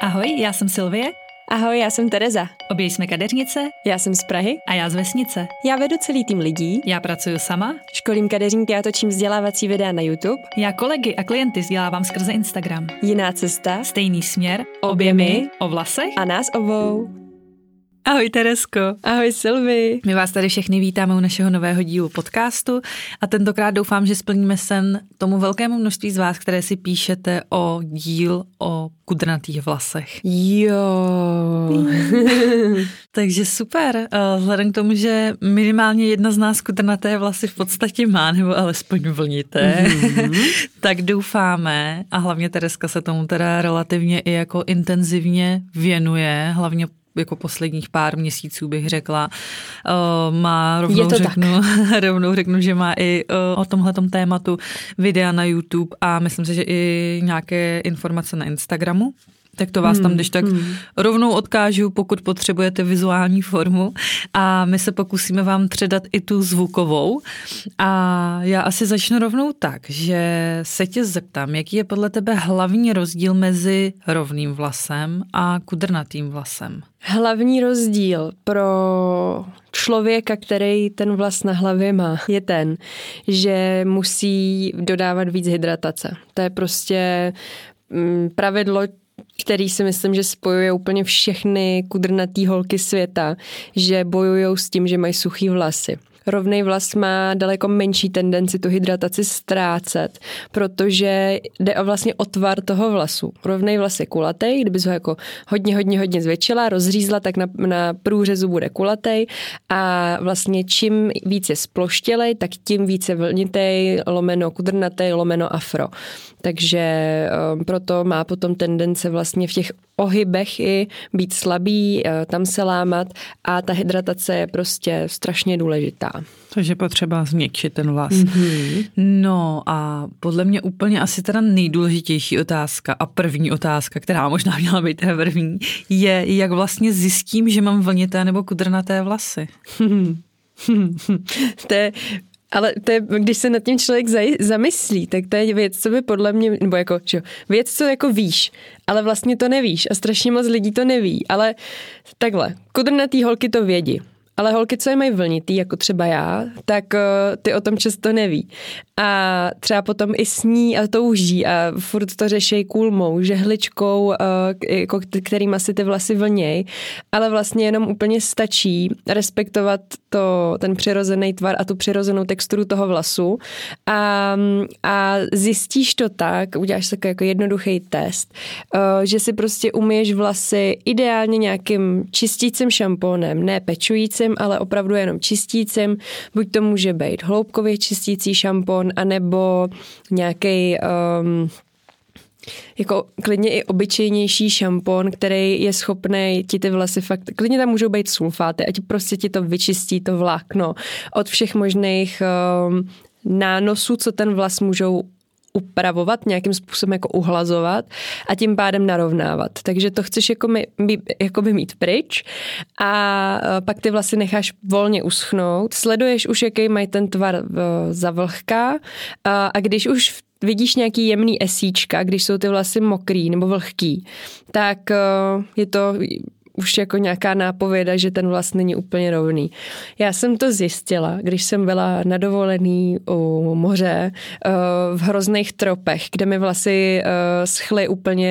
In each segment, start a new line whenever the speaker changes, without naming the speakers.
Ahoj, já jsem Silvie.
Ahoj, já jsem Tereza.
Obě jsme kadeřnice.
Já jsem z Prahy.
A já z vesnice.
Já vedu celý tým lidí.
Já pracuji sama.
Školím kadeřníky a točím vzdělávací videa na YouTube.
Já kolegy a klienty vzdělávám skrze Instagram.
Jiná cesta.
Stejný směr.
Obě my.
O vlasech.
A nás obou.
Ahoj Teresko.
Ahoj Silvi.
My vás tady všechny vítáme u našeho nového dílu podcastu a tentokrát doufám, že splníme sen tomu velkému množství z vás, které si píšete o díl o kudrnatých vlasech.
Jo.
Takže super. Eh, vzhledem k tomu, že minimálně jedna z nás kudrnaté vlasy v podstatě má, nebo alespoň vlnité, mm-hmm. tak doufáme, a hlavně Tereska se tomu teda relativně i jako intenzivně věnuje, hlavně jako posledních pár měsíců bych řekla. Uh, má rovnou
Je to
řeknu, rovnou řeknu, že má i uh, o tomhletom tématu videa na YouTube a myslím si, že i nějaké informace na Instagramu tak to vás hmm, tam když tak hmm. rovnou odkážu, pokud potřebujete vizuální formu a my se pokusíme vám předat i tu zvukovou a já asi začnu rovnou tak, že se tě zeptám, jaký je podle tebe hlavní rozdíl mezi rovným vlasem a kudrnatým vlasem?
Hlavní rozdíl pro člověka, který ten vlas na hlavě má, je ten, že musí dodávat víc hydratace. To je prostě mm, pravidlo který si myslím, že spojuje úplně všechny kudrnatý holky světa, že bojují s tím, že mají suchý vlasy. Rovný vlas má daleko menší tendenci tu hydrataci ztrácet, protože jde o vlastně o tvar toho vlasu. Rovný vlas je kulatý, kdyby ho jako hodně, hodně, hodně zvětšila, rozřízla, tak na, na průřezu bude kulatý a vlastně čím víc je sploštělej, tak tím více vlnitej, lomeno kudrnatý, lomeno afro. Takže um, proto má potom tendence vlastně v těch ohybech i být slabý, uh, tam se lámat a ta hydratace je prostě strašně důležitá.
Takže potřeba změkčit ten vlas. Mm-hmm. No a podle mě úplně asi teda nejdůležitější otázka a první otázka, která možná měla být první, je, jak vlastně zjistím, že mám vlnité nebo kudrnaté vlasy.
to je ale to je, když se nad tím člověk zaj, zamyslí, tak to je věc, co by podle mě, nebo jako, že věc, co jako víš, ale vlastně to nevíš a strašně moc lidí to neví, ale takhle, kudrnatý holky to vědí. Ale holky, co je mají vlnitý, jako třeba já, tak uh, ty o tom často neví. A třeba potom i sní a touží a furt to řeší kůlmou, žehličkou, uh, jako kterým si ty vlasy vlněj. Ale vlastně jenom úplně stačí respektovat to, ten přirozený tvar a tu přirozenou texturu toho vlasu a, a zjistíš to tak, uděláš takový jako jednoduchý test, uh, že si prostě umyješ vlasy ideálně nějakým čistícím šampónem, ne pečujícím, čistícím, ale opravdu jenom čistícím. Buď to může být hloubkově čistící šampon, anebo nějaký um, jako klidně i obyčejnější šampon, který je schopný ti ty vlasy fakt, klidně tam můžou být sulfáty a ti prostě ti to vyčistí to vlákno od všech možných um, nánosů, co ten vlas můžou upravovat, nějakým způsobem jako uhlazovat a tím pádem narovnávat. Takže to chceš jako, my, jako by mít pryč a pak ty vlasy necháš volně uschnout, sleduješ už, jaký mají ten tvar za vlhká a, a když už vidíš nějaký jemný esíčka, když jsou ty vlasy mokrý nebo vlhký, tak je to už jako nějaká nápověda, že ten vlas není úplně rovný. Já jsem to zjistila, když jsem byla na dovolený u moře eh, v hrozných tropech, kde mi vlasy eh, schly úplně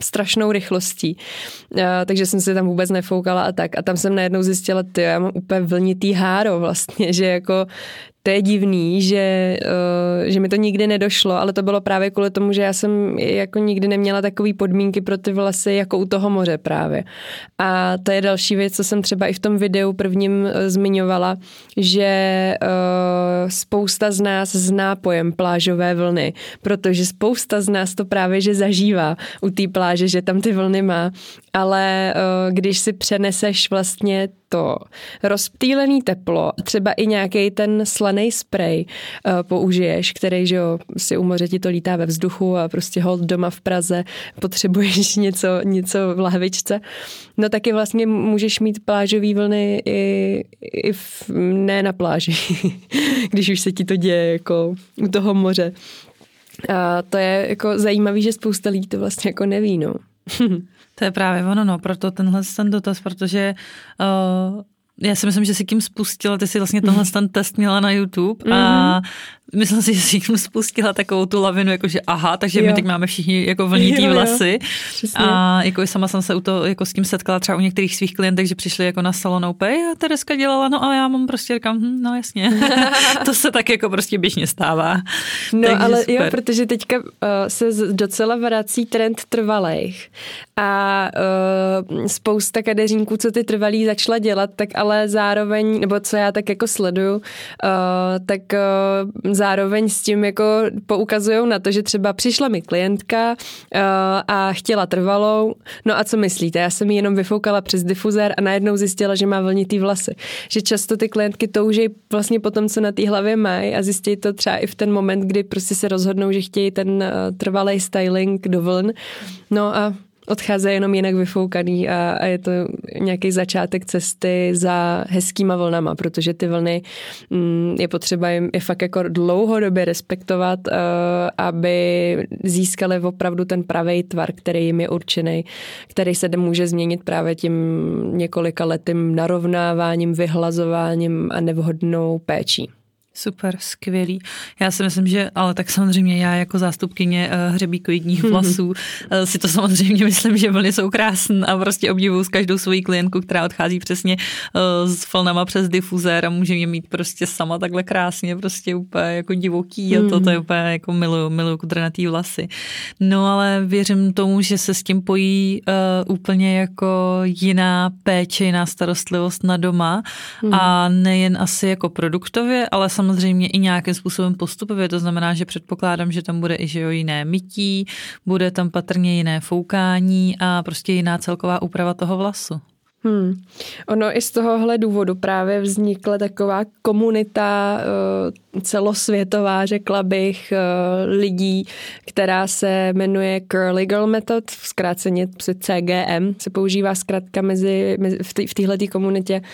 strašnou rychlostí. Eh, takže jsem si tam vůbec nefoukala a tak. A tam jsem najednou zjistila, ty, já mám úplně vlnitý háro vlastně, že jako to je divný, že, uh, že mi to nikdy nedošlo, ale to bylo právě kvůli tomu, že já jsem jako nikdy neměla takové podmínky pro ty vlasy jako u toho moře právě. A to je další věc, co jsem třeba i v tom videu prvním uh, zmiňovala, že uh, spousta z nás zná pojem plážové vlny, protože spousta z nás to právě že zažívá u té pláže, že tam ty vlny má, ale když si přeneseš vlastně to rozptýlený teplo, třeba i nějaký ten slaný sprej uh, použiješ, který že jo, si u moře ti to lítá ve vzduchu a prostě hold doma v Praze potřebuješ něco, něco v lahvičce, no taky vlastně můžeš mít plážové vlny i, i v, ne na pláži, když už se ti to děje jako u toho moře. A to je jako zajímavé, že spousta lidí to vlastně jako neví, no.
to je právě ono, no, proto tenhle ten dotaz, protože uh, já si myslím, že si tím spustila, ty si vlastně tenhle ten test měla na YouTube a mhm myslím si, že si jim spustila takovou tu lavinu, jakože aha, takže jo. my teď máme všichni jako vlnitý jo, vlasy. Jo, a jako sama jsem se u to, jako s tím setkala třeba u některých svých klientek, že přišli jako na salon OP, a Tereska dělala, no a já mám prostě říkám, hm, no jasně. to se tak jako prostě běžně stává.
No takže ale super. jo, protože teďka uh, se docela vrací trend trvalých a uh, spousta kadeřínků, co ty trvalý začala dělat, tak ale zároveň, nebo co já tak jako sleduju, uh, tak uh, zároveň s tím jako poukazují na to, že třeba přišla mi klientka uh, a chtěla trvalou, no a co myslíte, já jsem ji jenom vyfoukala přes difuzér a najednou zjistila, že má vlnitý vlasy. Že často ty klientky touží vlastně po tom, co na té hlavě mají a zjistí to třeba i v ten moment, kdy prostě se rozhodnou, že chtějí ten uh, trvalý styling do vln. No a odcházejí jenom jinak vyfoukaný a, a je to nějaký začátek cesty za hezkýma vlnama, protože ty vlny mm, je potřeba jim je fakt jako dlouhodobě respektovat, uh, aby získali opravdu ten pravý tvar, který jim je určený, který se může změnit právě tím několika letým narovnáváním, vyhlazováním a nevhodnou péčí.
Super, skvělý. Já si myslím, že, ale tak samozřejmě já jako zástupkyně uh, hřebíkoidních vlasů uh, si to samozřejmě myslím, že vlny jsou krásné a prostě obdivuju s každou svojí klientku, která odchází přesně uh, s vlnama přes difuzér a může mě mít prostě sama takhle krásně, prostě úplně jako divoký a to, to je hmm. úplně jako miluju, miluju kudrnatý vlasy. No ale věřím tomu, že se s tím pojí uh, úplně jako jiná péče, jiná starostlivost na doma hmm. a nejen asi jako produktově, ale samozřejmě i nějakým způsobem postupově, to znamená, že předpokládám, že tam bude i že jo, jiné mytí, bude tam patrně jiné foukání a prostě jiná celková úprava toho vlasu.
Hmm. Ono i z tohohle důvodu právě vznikla taková komunita uh, celosvětová, řekla bych, uh, lidí, která se jmenuje Curly Girl Method, zkráceně CGM, se používá zkrátka mezi, mezi v této komunitě. Uh,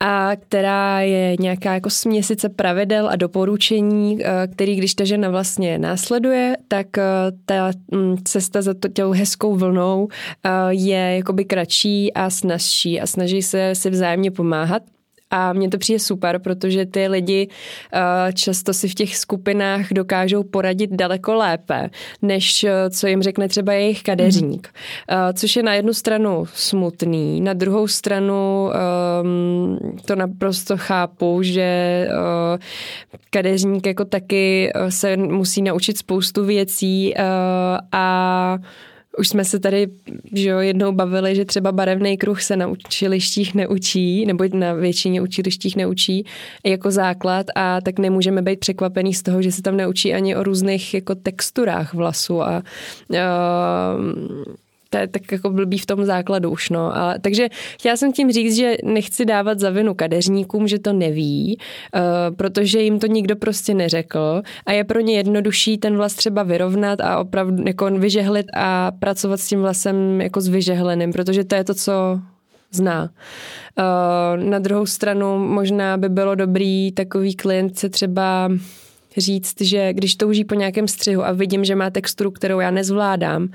a která je nějaká jako směsice pravidel a doporučení, eh, který když ta žena vlastně následuje, tak eh, ta mm, cesta za to tělou hezkou vlnou eh, je jakoby kratší a snažší a snaží se si vzájemně pomáhat. A mně to přijde super, protože ty lidi uh, často si v těch skupinách dokážou poradit daleko lépe, než uh, co jim řekne třeba jejich kadeřník. Mm. Uh, což je na jednu stranu smutný, na druhou stranu um, to naprosto chápu, že kadeřník jako taky se musí naučit spoustu věcí a už jsme se tady že jo, jednou bavili, že třeba barevný kruh se na učilištích neučí, nebo na většině učilištích neučí jako základ a tak nemůžeme být překvapený z toho, že se tam neučí ani o různých jako texturách vlasu a uh, to je tak jako blbý v tom základu už, no. A, takže chtěla jsem tím říct, že nechci dávat za vinu kadeřníkům, že to neví, uh, protože jim to nikdo prostě neřekl a je pro ně jednodušší ten vlas třeba vyrovnat a opravdu jako vyžehlit a pracovat s tím vlasem jako s vyžehleným, protože to je to, co zná. Uh, na druhou stranu možná by bylo dobrý takový klient se třeba říct, že když touží po nějakém střihu a vidím, že má texturu, kterou já nezvládám,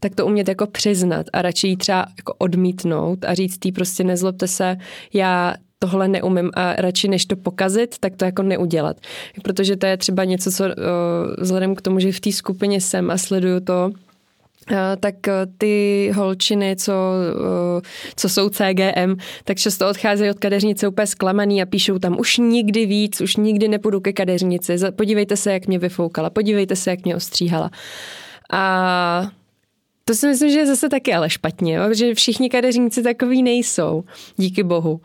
tak to umět jako přiznat a radši ji třeba jako odmítnout a říct tý prostě nezlobte se, já tohle neumím a radši než to pokazit, tak to jako neudělat. Protože to je třeba něco, co uh, vzhledem k tomu, že v té skupině jsem a sleduju to, Eh, tak eh, ty holčiny, co, eh, co jsou CGM, tak často odcházejí od kadeřnice úplně zklamaný a píšou tam už nikdy víc, už nikdy nepůjdu ke kadeřnici, podívejte se, jak mě vyfoukala, podívejte se, jak mě ostříhala. A to si myslím, že je zase taky ale špatně, jo? že všichni kadeřníci takový nejsou, díky bohu. Uh,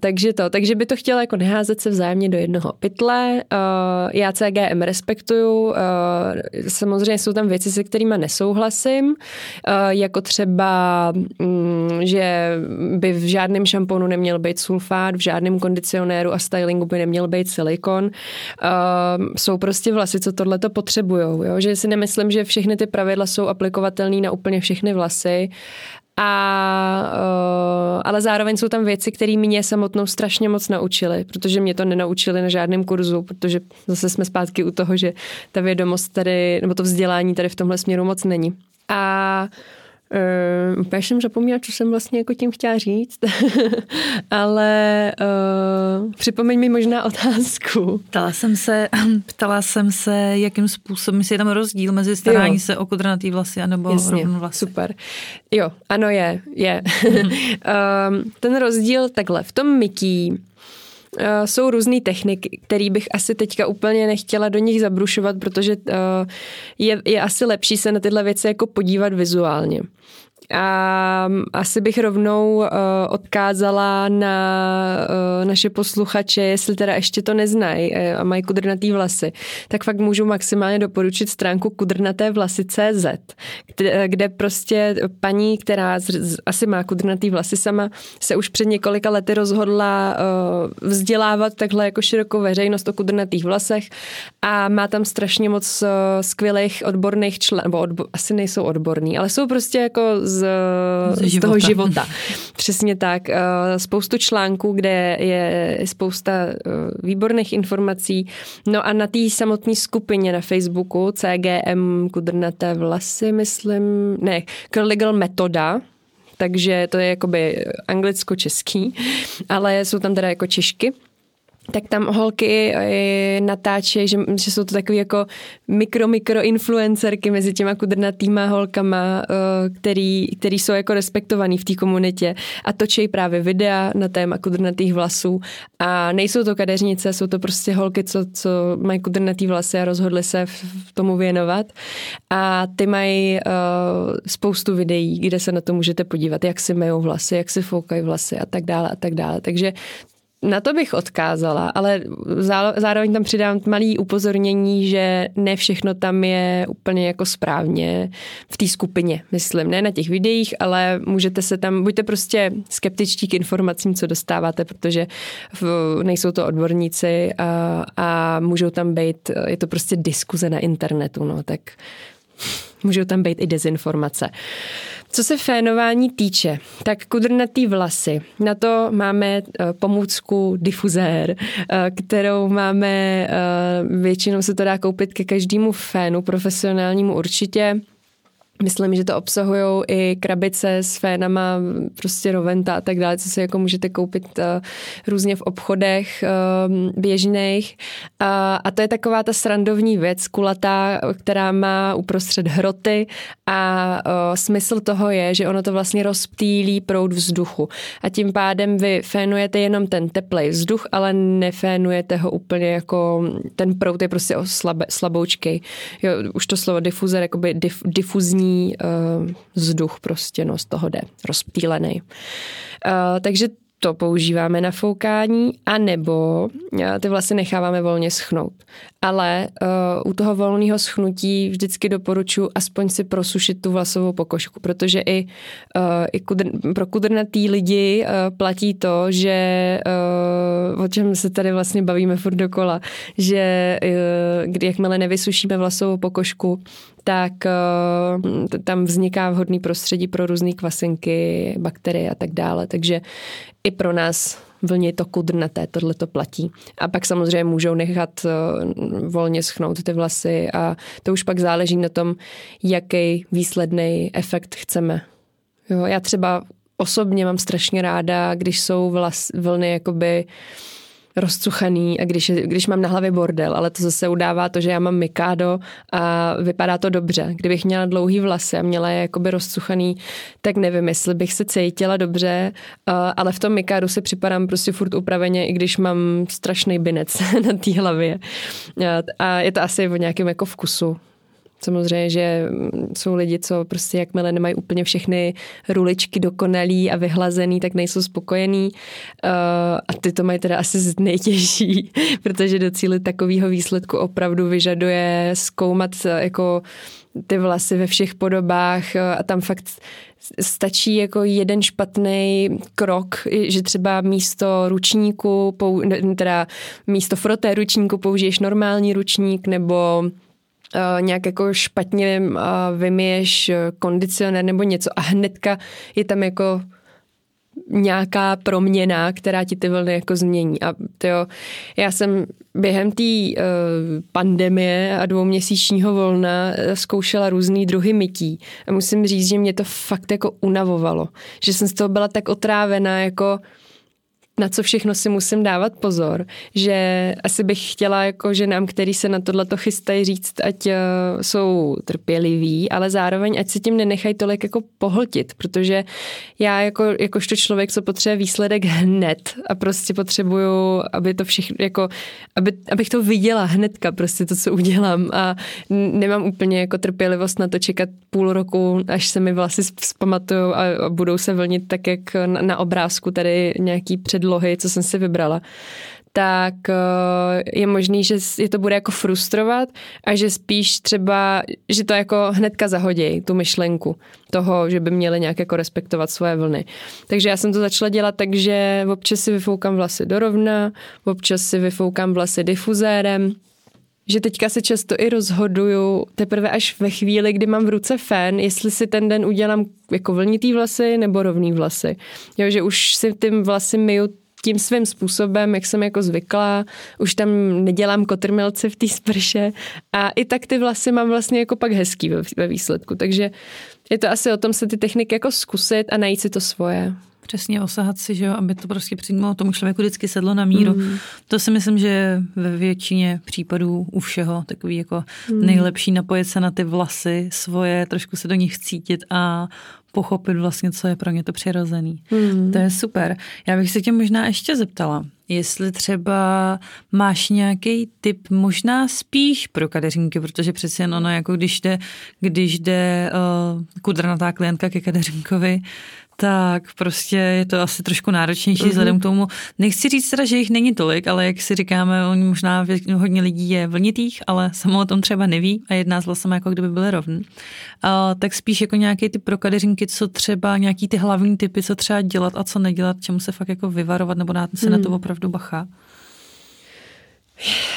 takže to, takže by to chtělo jako neházet se vzájemně do jednoho pytle. Uh, já CGM respektuju, uh, samozřejmě jsou tam věci, se kterými nesouhlasím, uh, jako třeba, um, že by v žádném šamponu neměl být sulfát, v žádném kondicionéru a stylingu by neměl být silikon. Uh, jsou prostě vlasy, co tohle to potřebujou, že si nemyslím, že všechny ty pravidla jsou aplikovatelné na úplně všechny vlasy. A, uh, ale zároveň jsou tam věci, které mě samotnou strašně moc naučily, protože mě to nenaučili na žádném kurzu, protože zase jsme zpátky u toho, že ta vědomost tady, nebo to vzdělání tady v tomhle směru moc není. A Uh, úplně jsem zapomněla, co jsem vlastně jako tím chtěla říct, ale uh, připomeň mi možná otázku.
Ptala jsem se, ptala jsem se, jakým způsobem, jestli je tam rozdíl mezi starání jo. se o kudrnatý vlasy anebo Jasně, vlasy.
super. Jo, ano je, je. um, ten rozdíl takhle, v tom myký Uh, jsou různé techniky, které bych asi teďka úplně nechtěla do nich zabrušovat, protože uh, je, je asi lepší se na tyhle věci jako podívat vizuálně. A asi bych rovnou uh, odkázala na uh, naše posluchače, jestli teda ještě to neznají uh, a mají kudrnatý vlasy, tak fakt můžu maximálně doporučit stránku kudrnaté vlasy CZ, kde, kde prostě paní, která asi má kudrnatý vlasy sama, se už před několika lety rozhodla vzdělávat takhle jako širokou veřejnost o kudrnatých vlasech a má tam strašně moc skvělých odborných členů, nebo odbo, asi nejsou odborní, ale jsou prostě jako z z, z toho života. Přesně tak. Eh, spoustu článků, kde je spousta eh, výborných informací. No a na té samotné skupině na Facebooku CGM Kudrnaté vlasy, myslím, ne, Curligal Metoda, takže to je jakoby anglicko-český, ale jsou tam teda jako češky tak tam holky eh, natáčejí, že, že jsou to takové jako mikro, mikro influencerky mezi těma kudrnatýma holkama, eh, který, který jsou jako respektovaný v té komunitě a točí právě videa na téma kudrnatých vlasů. A nejsou to kadeřnice, jsou to prostě holky, co, co mají kudrnatý vlasy a rozhodly se v tomu věnovat. A ty mají uh, spoustu videí, kde se na to můžete podívat, jak si myjou vlasy, jak si foukají vlasy a tak dále a tak dále, takže na to bych odkázala, ale zároveň tam přidám malý upozornění, že ne všechno tam je úplně jako správně v té skupině, myslím. Ne na těch videích, ale můžete se tam, buďte prostě skeptičtí k informacím, co dostáváte, protože v, nejsou to odborníci a, a můžou tam být, je to prostě diskuze na internetu, no, tak můžou tam být i dezinformace. Co se fénování týče, tak kudrnatý vlasy, na to máme eh, pomůcku difuzér, eh, kterou máme, eh, většinou se to dá koupit ke každému fénu, profesionálnímu určitě, Myslím, že to obsahují i krabice s fénama, prostě roventa a tak dále, co si jako můžete koupit uh, různě v obchodech uh, běžných. Uh, a to je taková ta srandovní věc, kulatá, která má uprostřed hroty a uh, smysl toho je, že ono to vlastně rozptýlí proud vzduchu. A tím pádem vy fénujete jenom ten teplej vzduch, ale nefénujete ho úplně jako, ten proud je prostě slabe, slaboučkej. Jo, už to slovo difuzer, jakoby dif, difuzní uh, vzduch prostě, no z toho jde, rozptýlený. Uh, takže to používáme na foukání, anebo eh, ty vlasy necháváme volně schnout. Ale uh, u toho volného schnutí vždycky doporučuji aspoň si prosušit tu vlasovou pokožku, protože i, uh, i kudr, pro kudrnatý lidi uh, platí to, že uh, o čem se tady vlastně bavíme furt dokola, že uh, kdy jakmile nevysušíme vlasovou pokožku, tak uh, tam vzniká vhodný prostředí pro různé kvasinky, bakterie a tak dále. Takže i pro nás vlně to kudrnaté, tohle to platí. A pak samozřejmě můžou nechat uh, volně schnout ty vlasy a to už pak záleží na tom, jaký výsledný efekt chceme. Jo, já třeba osobně mám strašně ráda, když jsou vlas, vlny jakoby uh, rozcuchaný a když, když mám na hlavě bordel, ale to zase udává to, že já mám mikádo a vypadá to dobře. Kdybych měla dlouhý vlasy a měla je jakoby rozcuchaný, tak nevím, jestli bych se cítila dobře, ale v tom mikádu si připadám prostě furt upraveně, i když mám strašný binec na té hlavě. A je to asi o nějakém jako vkusu. Samozřejmě, že jsou lidi, co prostě jakmile nemají úplně všechny ruličky dokonalý a vyhlazený, tak nejsou spokojení. Uh, a ty to mají teda asi nejtěžší, protože docílit takového výsledku opravdu vyžaduje zkoumat eh, jako ty vlasy ve všech podobách eh, a tam fakt stačí jako jeden špatný krok, že třeba místo ručníku, teda místo froté ručníku použiješ normální ručník nebo Uh, nějak jako špatně uh, vymiješ kondicionér nebo něco a hnedka je tam jako nějaká proměna, která ti ty vlny jako změní. A jo, já jsem během té uh, pandemie a dvouměsíčního volna uh, zkoušela různý druhy mytí. A musím říct, že mě to fakt jako unavovalo. Že jsem z toho byla tak otrávená, jako na co všechno si musím dávat pozor, že asi bych chtěla jako ženám, který se na tohle to chystají říct, ať uh, jsou trpěliví, ale zároveň ať se tím nenechají tolik jako pohltit, protože já jako, jakožto člověk, co potřebuje výsledek hned a prostě potřebuju, aby to všechno, jako, aby, abych to viděla hnedka, prostě to, co udělám a nemám úplně jako trpělivost na to čekat půl roku, až se mi vlasy vzpamatují a, a budou se vlnit tak, jak na, na obrázku tady nějaký předloh předlohy, co jsem si vybrala, tak eh, je možný, že je to bude jako frustrovat a že spíš třeba, že to jako hnedka zahodí, tu myšlenku toho, že by měli nějak jako respektovat svoje vlny. Takže já jsem to začala dělat tak, že občas si vyfoukám vlasy do rovna, občas si vyfoukám vlasy difuzérem, že teďka se často i rozhoduju teprve až ve chvíli, kdy mám v ruce fén, jestli si ten den udělám jako vlnitý vlasy nebo rovný vlasy. Jo, že už si tím vlasy myju tím svým způsobem, jak jsem jako zvyklá, už tam nedělám kotrmelce v té sprše a i tak ty vlasy mám vlastně jako pak hezký ve výsledku, takže je to asi o tom se ty techniky jako zkusit a najít si to svoje.
Přesně osahat si, že jo, aby to prostě přijmalo tomu člověku vždycky sedlo na míru. Mm. To si myslím, že ve většině případů u všeho takový jako mm. nejlepší napojit se na ty vlasy svoje, trošku se do nich cítit a pochopit vlastně, co je pro ně to přirozený. Mm. To je super. Já bych se tě možná ještě zeptala, jestli třeba máš nějaký tip, možná spíš pro kadeřínky, protože přeci jen ono, jako když jde, když jde uh, kudrnatá klientka ke kadeřínkovi, tak prostě je to asi trošku náročnější mm-hmm. vzhledem k tomu. Nechci říct teda, že jich není tolik, ale jak si říkáme, oni možná hodně lidí je vlnitých, ale samo o tom třeba neví a jedná s vlasem jako kdyby byly rovný. Uh, tak spíš jako nějaký ty pro kadeřinky, co třeba, nějaký ty hlavní typy, co třeba dělat a co nedělat, čemu se fakt jako vyvarovat nebo dát se mm. na to mhm. opravdu bacha.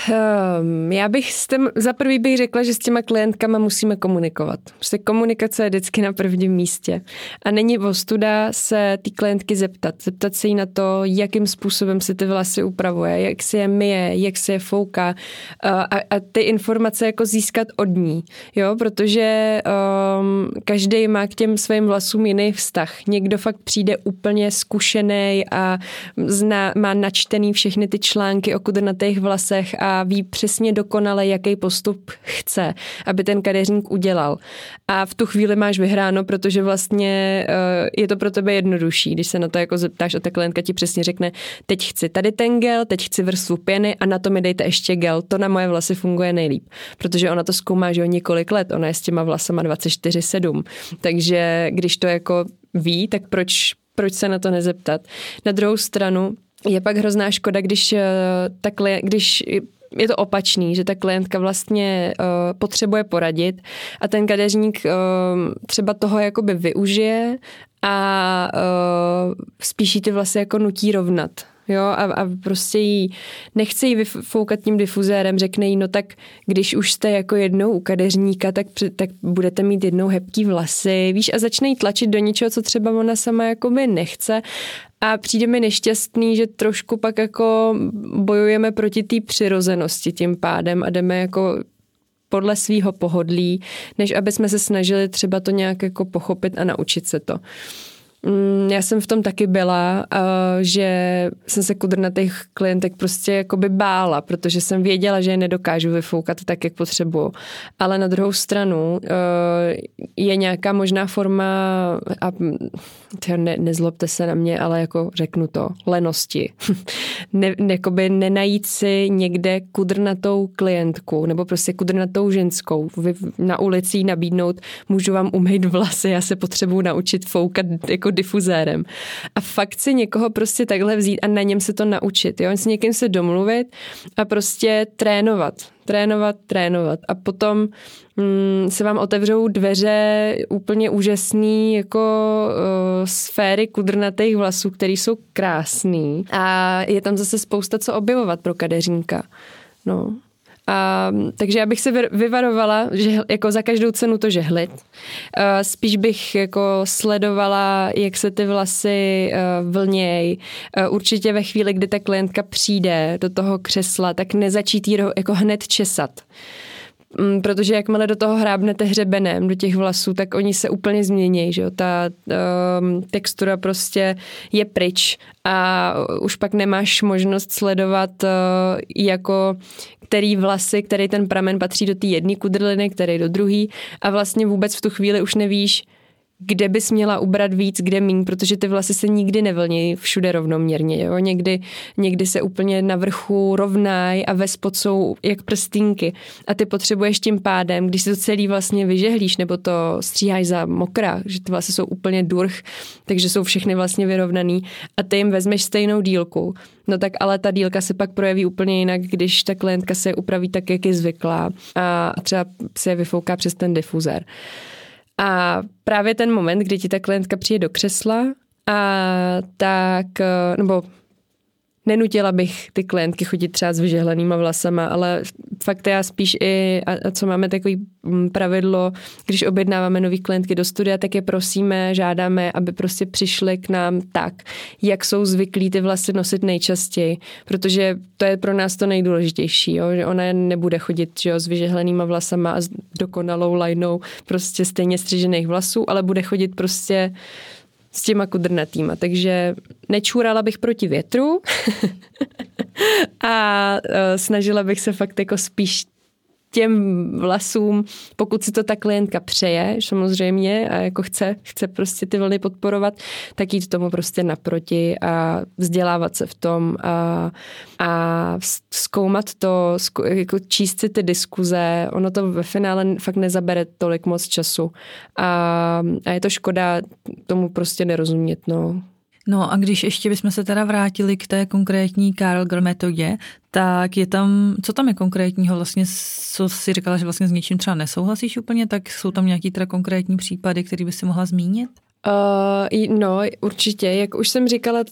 Um, já bych s tím, za prvý bych řekla, že s těma klientkama musíme komunikovat. Prostě komunikace je vždycky na prvním místě. A není ostuda se ty klientky zeptat. Zeptat se jí na to, jakým způsobem si ty vlasy upravuje, jak si je myje, jak si je fouká a, a ty informace jako získat od ní. Jo, protože um, každý má k těm svým vlasům jiný vztah. Někdo fakt přijde úplně zkušený a zná, má načtený všechny ty články o kudrnatých vlasech procesech ví přesně dokonale, jaký postup chce, aby ten kadeřník udělal. A v tu chvíli máš vyhráno, protože vlastně uh, je to pro tebe jednodušší, když se na to jako zeptáš a ta klientka ti přesně řekne, teď chci tady ten gel, teď chci vrstvu pěny a na to mi dejte ještě gel, to na moje vlasy funguje nejlíp, protože ona to zkoumá, že o několik let, ona je s těma vlasama 24-7, takže když to jako ví, tak proč proč se na to nezeptat. Na druhou stranu, je pak hrozná škoda, když, eh, ta klient, když je to opačný, že ta klientka vlastně uh, potřebuje poradit a ten kadeřník uh, třeba toho jakoby využije a uh, spíš ty vlastně jako nutí rovnat. Jo, a, a prostě jí, nechce jí vyfoukat tím difuzérem, řekne jí, no tak když už jste jako jednou u kadeřníka, tak, tak budete mít jednou hebký vlasy, víš, a začne jí tlačit do něčeho, co třeba ona sama jakoby nechce a přijde mi nešťastný, že trošku pak jako bojujeme proti té přirozenosti tím pádem a jdeme jako podle svého pohodlí, než aby jsme se snažili třeba to nějak jako pochopit a naučit se to. Mm, já jsem v tom taky byla, že jsem se kudrnatých klientek prostě jakoby bála, protože jsem věděla, že je nedokážu vyfoukat tak, jak potřebuju. Ale na druhou stranu e, je nějaká možná forma, a ne, nezlobte se na mě, ale jako řeknu to, lenosti. ne, jakoby nenajít si někde kudrnatou klientku nebo prostě kudrnatou ženskou, na ulici nabídnout, můžu vám umýt vlasy, já se potřebuju naučit foukat jako difuzérem. A fakt si někoho prostě takhle vzít a na něm se to naučit. Jo? S někým se domluvit a prostě trénovat. Trénovat, trénovat. A potom mm, se vám otevřou dveře úplně úžasný jako uh, sféry kudrnatých vlasů, které jsou krásný. A je tam zase spousta co objevovat pro kadeřínka. No. A, takže já bych se vyvarovala, že jako za každou cenu to žehlit. A, spíš bych jako sledovala, jak se ty vlasy uh, vlněj. Uh, určitě ve chvíli, kdy ta klientka přijde do toho křesla, tak nezačít jí jako hned česat. Mm, protože jakmile do toho hrábnete hřebenem, do těch vlasů, tak oni se úplně změní, že jo? Ta um, textura prostě je pryč a už pak nemáš možnost sledovat uh, jako který vlasy, který ten pramen patří do té jedné kudrliny, který do druhé a vlastně vůbec v tu chvíli už nevíš, kde bys měla ubrat víc, kde míň, protože ty vlasy se nikdy nevlní všude rovnoměrně. Jo? Někdy, někdy se úplně na vrchu rovnají a ve spod jsou jak prstínky. A ty potřebuješ tím pádem, když si to celý vlastně vyžehlíš nebo to stříháš za mokra, že ty vlasy jsou úplně durch, takže jsou všechny vlastně vyrovnaný a ty jim vezmeš stejnou dílku, no tak ale ta dílka se pak projeví úplně jinak, když ta klientka se upraví tak, jak je zvyklá a třeba se je vyfouká přes ten difuzér. A právě ten moment, kdy ti ta klientka přijde do křesla a tak, nebo nenutila bych ty klientky chodit třeba s vyžehlenýma vlasama, ale fakt já spíš i, a co máme takový mm, pravidlo, když objednáváme nový klientky do studia, tak je prosíme, žádáme, aby prostě přišli k nám tak, jak jsou zvyklí ty vlasy nosit nejčastěji, protože to je pro nás to nejdůležitější, jo? že ona nebude chodit že jo, s vyžehlenýma vlasama a s dokonalou lajnou prostě stejně střižených vlasů, ale bude chodit prostě s těma kudrnatýma, takže nečůrala bych proti větru a uh, snažila bych se fakt jako spíš těm vlasům, pokud si to ta klientka přeje, samozřejmě, a jako chce, chce prostě ty vlny podporovat, tak jít tomu prostě naproti a vzdělávat se v tom a, a zkoumat to, jako číst si ty diskuze, ono to ve finále fakt nezabere tolik moc času a, a je to škoda tomu prostě nerozumět, no.
No a když ještě bychom se teda vrátili k té konkrétní Karl Girl metodě, tak je tam, co tam je konkrétního vlastně, co si říkala, že vlastně s něčím třeba nesouhlasíš úplně, tak jsou tam nějaký teda konkrétní případy, který by si mohla zmínit?
Uh, no, určitě. Jak už jsem říkala,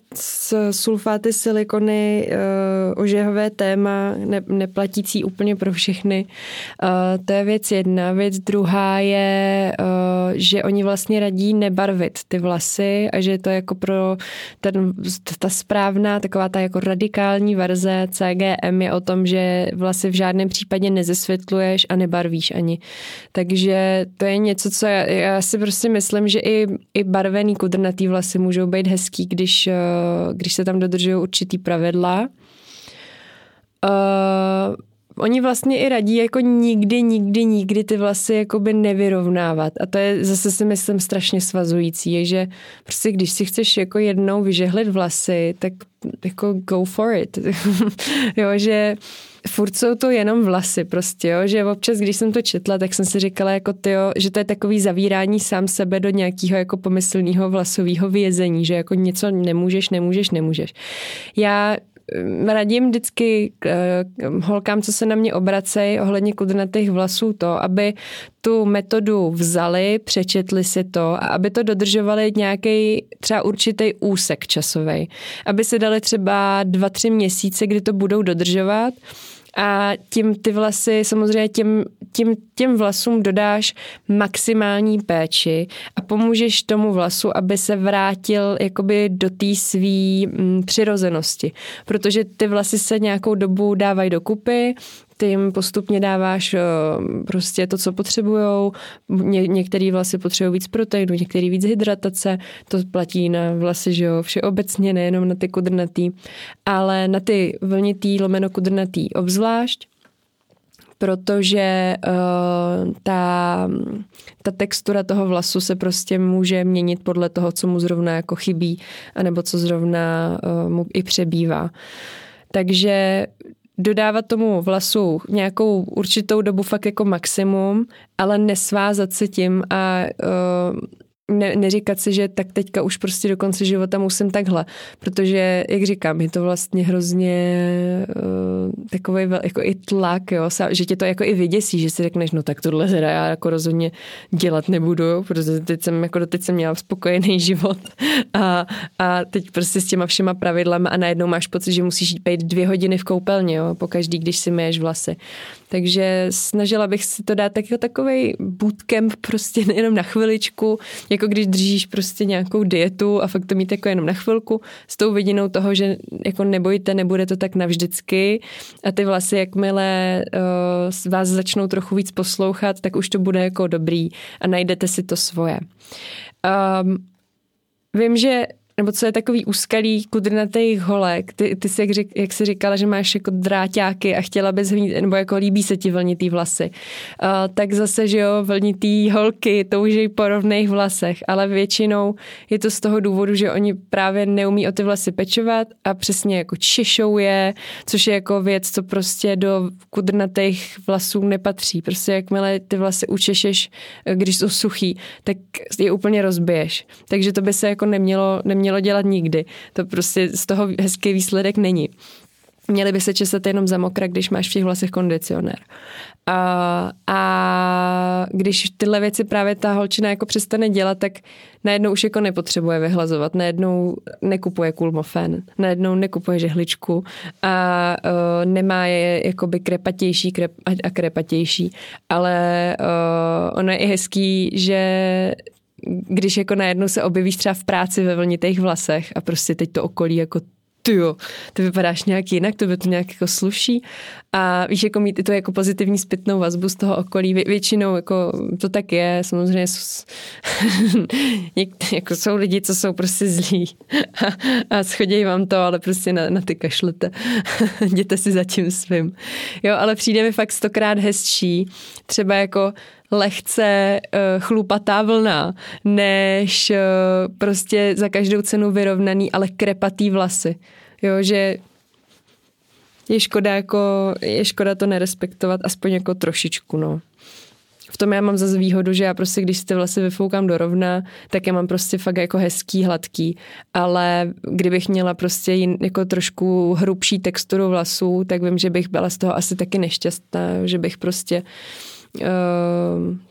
sulfáty silikony, uh, ožehové téma, ne, neplatící úplně pro všechny. Uh, to je věc jedna. Věc druhá je, uh, že oni vlastně radí nebarvit ty vlasy a že to je jako pro ten, ta správná, taková ta jako radikální verze CGM je o tom, že vlasy v žádném případě nezesvětluješ a nebarvíš ani. Takže to je něco, co já, já si prostě myslím, že i, i barvený kudrnatý vlasy můžou být hezký, když, eh, když se tam dodržují určitý pravidla. Uh, oni vlastně i radí jako nikdy, nikdy, nikdy ty vlasy jakoby nevyrovnávat. A to je zase si myslím strašně svazující, je, že prostě když si chceš jako jednou vyžehlit vlasy, tak jako go for it. jo, že furt jsou to jenom vlasy prostě, jo, že občas, když jsem to četla, tak jsem si říkala jako ty, že to je takový zavírání sám sebe do nějakého jako pomyslného vlasového vězení, že jako něco nemůžeš, nemůžeš, nemůžeš. Já radím vždycky uh, holkám, co se na mě obracejí ohledně kudrnatých vlasů to, aby tu metodu vzali, přečetli si to a aby to dodržovali nějaký třeba určitý úsek časový. Aby si dali třeba dva, tři měsíce, kdy to budou dodržovat a tím ty vlasy, samozřejmě těm, těm, těm vlasům dodáš maximální péči a pomůžeš tomu vlasu, aby se vrátil jakoby do té své mm, přirozenosti. Protože ty vlasy se nějakou dobu dávají dokupy, ty jim postupně dáváš eh, prostě to, co potřebujou. Ně, některý vlasy potřebují víc proteinu, některý víc hydratace. To platí na vlasy, že jo, všeobecně, nejenom na ty kudrnatý, ale na ty vlnitý, lomeno kudrnatý obzvlášť protože uh, ta, ta textura toho vlasu se prostě může měnit podle toho, co mu zrovna jako chybí, anebo co zrovna uh, mu i přebývá. Takže dodávat tomu vlasu nějakou určitou dobu fakt jako maximum, ale nesvázat se tím a uh, ne, neříkat si, že tak teďka už prostě do konce života musím takhle, protože, jak říkám, je to vlastně hrozně uh, takový jako i tlak, jo, že tě to jako i vyděsí, že si řekneš, no tak tohle teda já jako rozhodně dělat nebudu, protože teď jsem jako doteď jsem měla spokojený život a, a teď prostě s těma všema pravidlama a najednou máš pocit, že musíš být dvě hodiny v koupelně, jo, pokaždý, když si myješ vlasy. Takže snažila bych si to dát jako takový bootcamp prostě jenom na chviličku, jako když držíš prostě nějakou dietu a fakt to mít jako jenom na chvilku s tou vidinou toho, že jako nebojte, nebude to tak navždycky a ty vlasy, jakmile uh, vás začnou trochu víc poslouchat, tak už to bude jako dobrý a najdete si to svoje. Um, vím, že nebo co je takový úskalý kudrnatých holek. Ty, ty jsi, jak, řík, jak jsi říkala, že máš jako dráťáky a chtěla bys hnít, nebo jako líbí se ti vlnitý vlasy. Uh, tak zase, že jo, vlnitý holky touží po rovných vlasech, ale většinou je to z toho důvodu, že oni právě neumí o ty vlasy pečovat a přesně jako češou je, což je jako věc, co prostě do kudrnatých vlasů nepatří. Prostě jakmile ty vlasy učešeš, když jsou suchý, tak je úplně rozbiješ. Takže to by se jako nemělo, nemělo nemělo dělat nikdy. To prostě z toho hezký výsledek není. Měli by se česat jenom za mokra, když máš v těch vlasech kondicionér. A, a když tyhle věci právě ta holčina jako přestane dělat, tak najednou už jako nepotřebuje vyhlazovat, najednou nekupuje kulmofen, najednou nekupuje žehličku a uh, nemá je jakoby krepatější krep, a krepatější, ale uh, ono je i hezký, že když jako najednou se objevíš třeba v práci ve vlnitých vlasech a prostě teď to okolí jako ty jo, ty vypadáš nějak jinak, to by to nějak jako sluší a víš, jako mít i to jako pozitivní zpětnou vazbu z toho okolí, Vě, většinou jako to tak je, samozřejmě jsou, jako jsou lidi, co jsou prostě zlí a, a schodějí vám to, ale prostě na, na ty kašlete, jděte si za tím svým. Jo, ale přijde mi fakt stokrát hezčí, třeba jako lehce uh, chlupatá vlna, než uh, prostě za každou cenu vyrovnaný, ale krepatý vlasy. Jo, že je škoda, jako, je škoda to nerespektovat aspoň jako trošičku, no. V tom já mám zase výhodu, že já prostě, když si ty vlasy vyfoukám do rovna, tak já mám prostě fakt jako hezký, hladký. Ale kdybych měla prostě jin, jako trošku hrubší texturu vlasů, tak vím, že bych byla z toho asi taky nešťastná, že bych prostě uh, uh,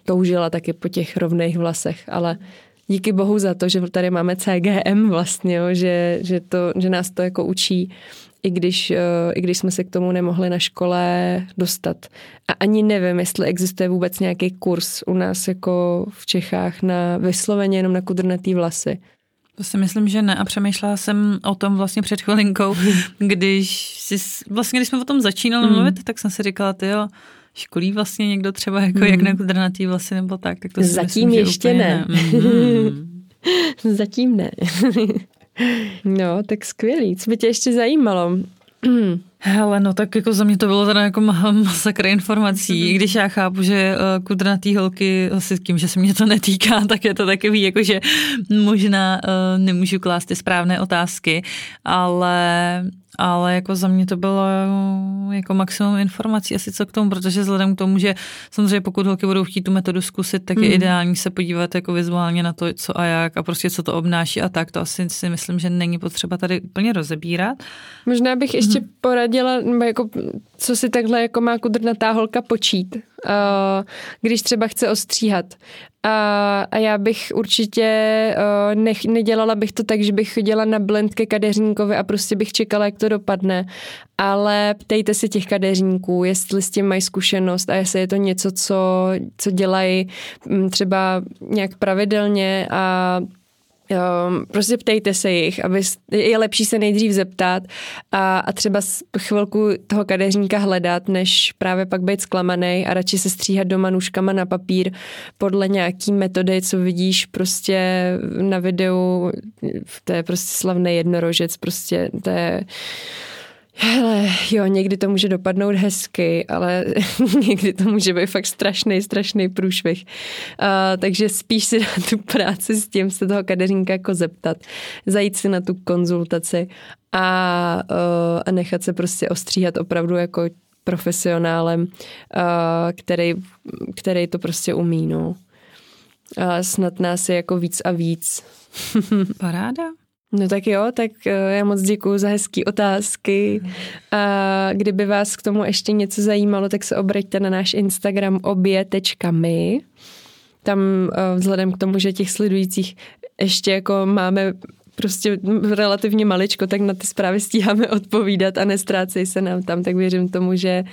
toužila taky po těch rovných vlasech, ale díky bohu za to, že tady máme CGM vlastně, jo, že, že, to, že nás to jako učí, i když, uh, i když jsme se k tomu nemohli na škole dostat. A ani nevím, jestli existuje vůbec nějaký kurz u nás jako v Čechách na vysloveně jenom na kudrnatý vlasy.
To si myslím, že ne a přemýšlela jsem o tom vlastně před chvilinkou, když si, vlastně když jsme o tom začínali mm. mluvit, tak jsem si říkala, ty jo, školí vlastně někdo třeba jako hmm. jak na kudrnatý vlasy nebo tak, tak to si
Zatím
myslím,
ještě ne. ne. Mm. Zatím ne. no, tak skvělý. Co by tě ještě zajímalo?
Hele, no tak jako za mě to bylo teda jako masakr informací, mm-hmm. když já chápu, že uh, kudrnatý holky, asi tím, že se mě to netýká, tak je to takový, jako že možná uh, nemůžu klást ty správné otázky, ale ale jako za mě to bylo jako maximum informací asi co k tomu, protože vzhledem k tomu, že samozřejmě pokud holky budou chtít tu metodu zkusit, tak je mm. ideální se podívat jako vizuálně na to, co a jak a prostě co to obnáší a tak. To asi si myslím, že není potřeba tady úplně rozebírat.
Možná bych ještě mm. poradila, nebo jako, co si takhle jako má kudrnatá holka počít, když třeba chce ostříhat. A, já bych určitě uh, nech, nedělala bych to tak, že bych chodila na blend ke kadeřníkovi a prostě bych čekala, jak to dopadne. Ale ptejte si těch kadeřníků, jestli s tím mají zkušenost a jestli je to něco, co, co dělají mm, třeba nějak pravidelně a Um, prostě ptejte se jich, aby je lepší se nejdřív zeptat a, a třeba chvilku toho kadeřníka hledat, než právě pak být zklamaný a radši se stříhat doma nůžkama na papír podle nějaký metody, co vidíš prostě na videu, to je prostě slavný jednorožec, prostě to je Hele, jo, někdy to může dopadnout hezky, ale někdy to může být fakt strašný, strašný průšvih. Uh, takže spíš si na tu práci s tím se toho kadeřínka jako zeptat, zajít si na tu konzultaci a, uh, a nechat se prostě ostříhat opravdu jako profesionálem, uh, který, který to prostě umí, no. A snad nás je jako víc a víc.
Paráda.
No tak jo, tak eh, já moc děkuji za hezké otázky. A kdyby vás k tomu ještě něco zajímalo, tak se obraťte na náš Instagram obě.my. Tam eh, vzhledem k tomu, že těch sledujících ještě jako máme prostě relativně maličko, tak na ty zprávy stíháme odpovídat a nestrácejí se nám tam, tak věřím tomu, že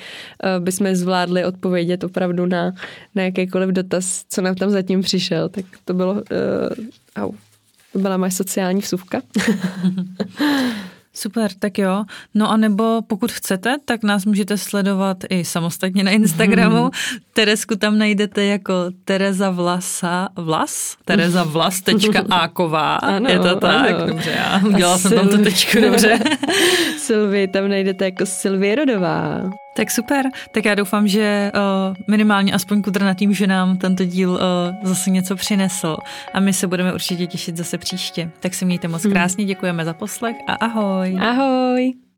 eh, bychom zvládli odpovědět opravdu na, na jakýkoliv dotaz, co nám tam zatím přišel. Tak to bylo, uh, au, to byla moje sociální vsuvka.
Super, tak jo. No a nebo pokud chcete, tak nás můžete sledovat i samostatně na Instagramu. Hmm. Teresku tam najdete jako Tereza Vlasa, Vlas? Tereza Vlas, tečka Áková. Ano, Je to tak? Ano. Dobře, já udělala jsem tam to tečku, dobře.
Sylvie tam najdete jako Sylvie Rodová.
Tak super, tak já doufám, že uh, minimálně aspoň tým, že nám tento díl uh, zase něco přinesl a my se budeme určitě těšit zase příště. Tak se mějte moc hmm. krásně, děkujeme za poslech a ahoj.
Ahoj.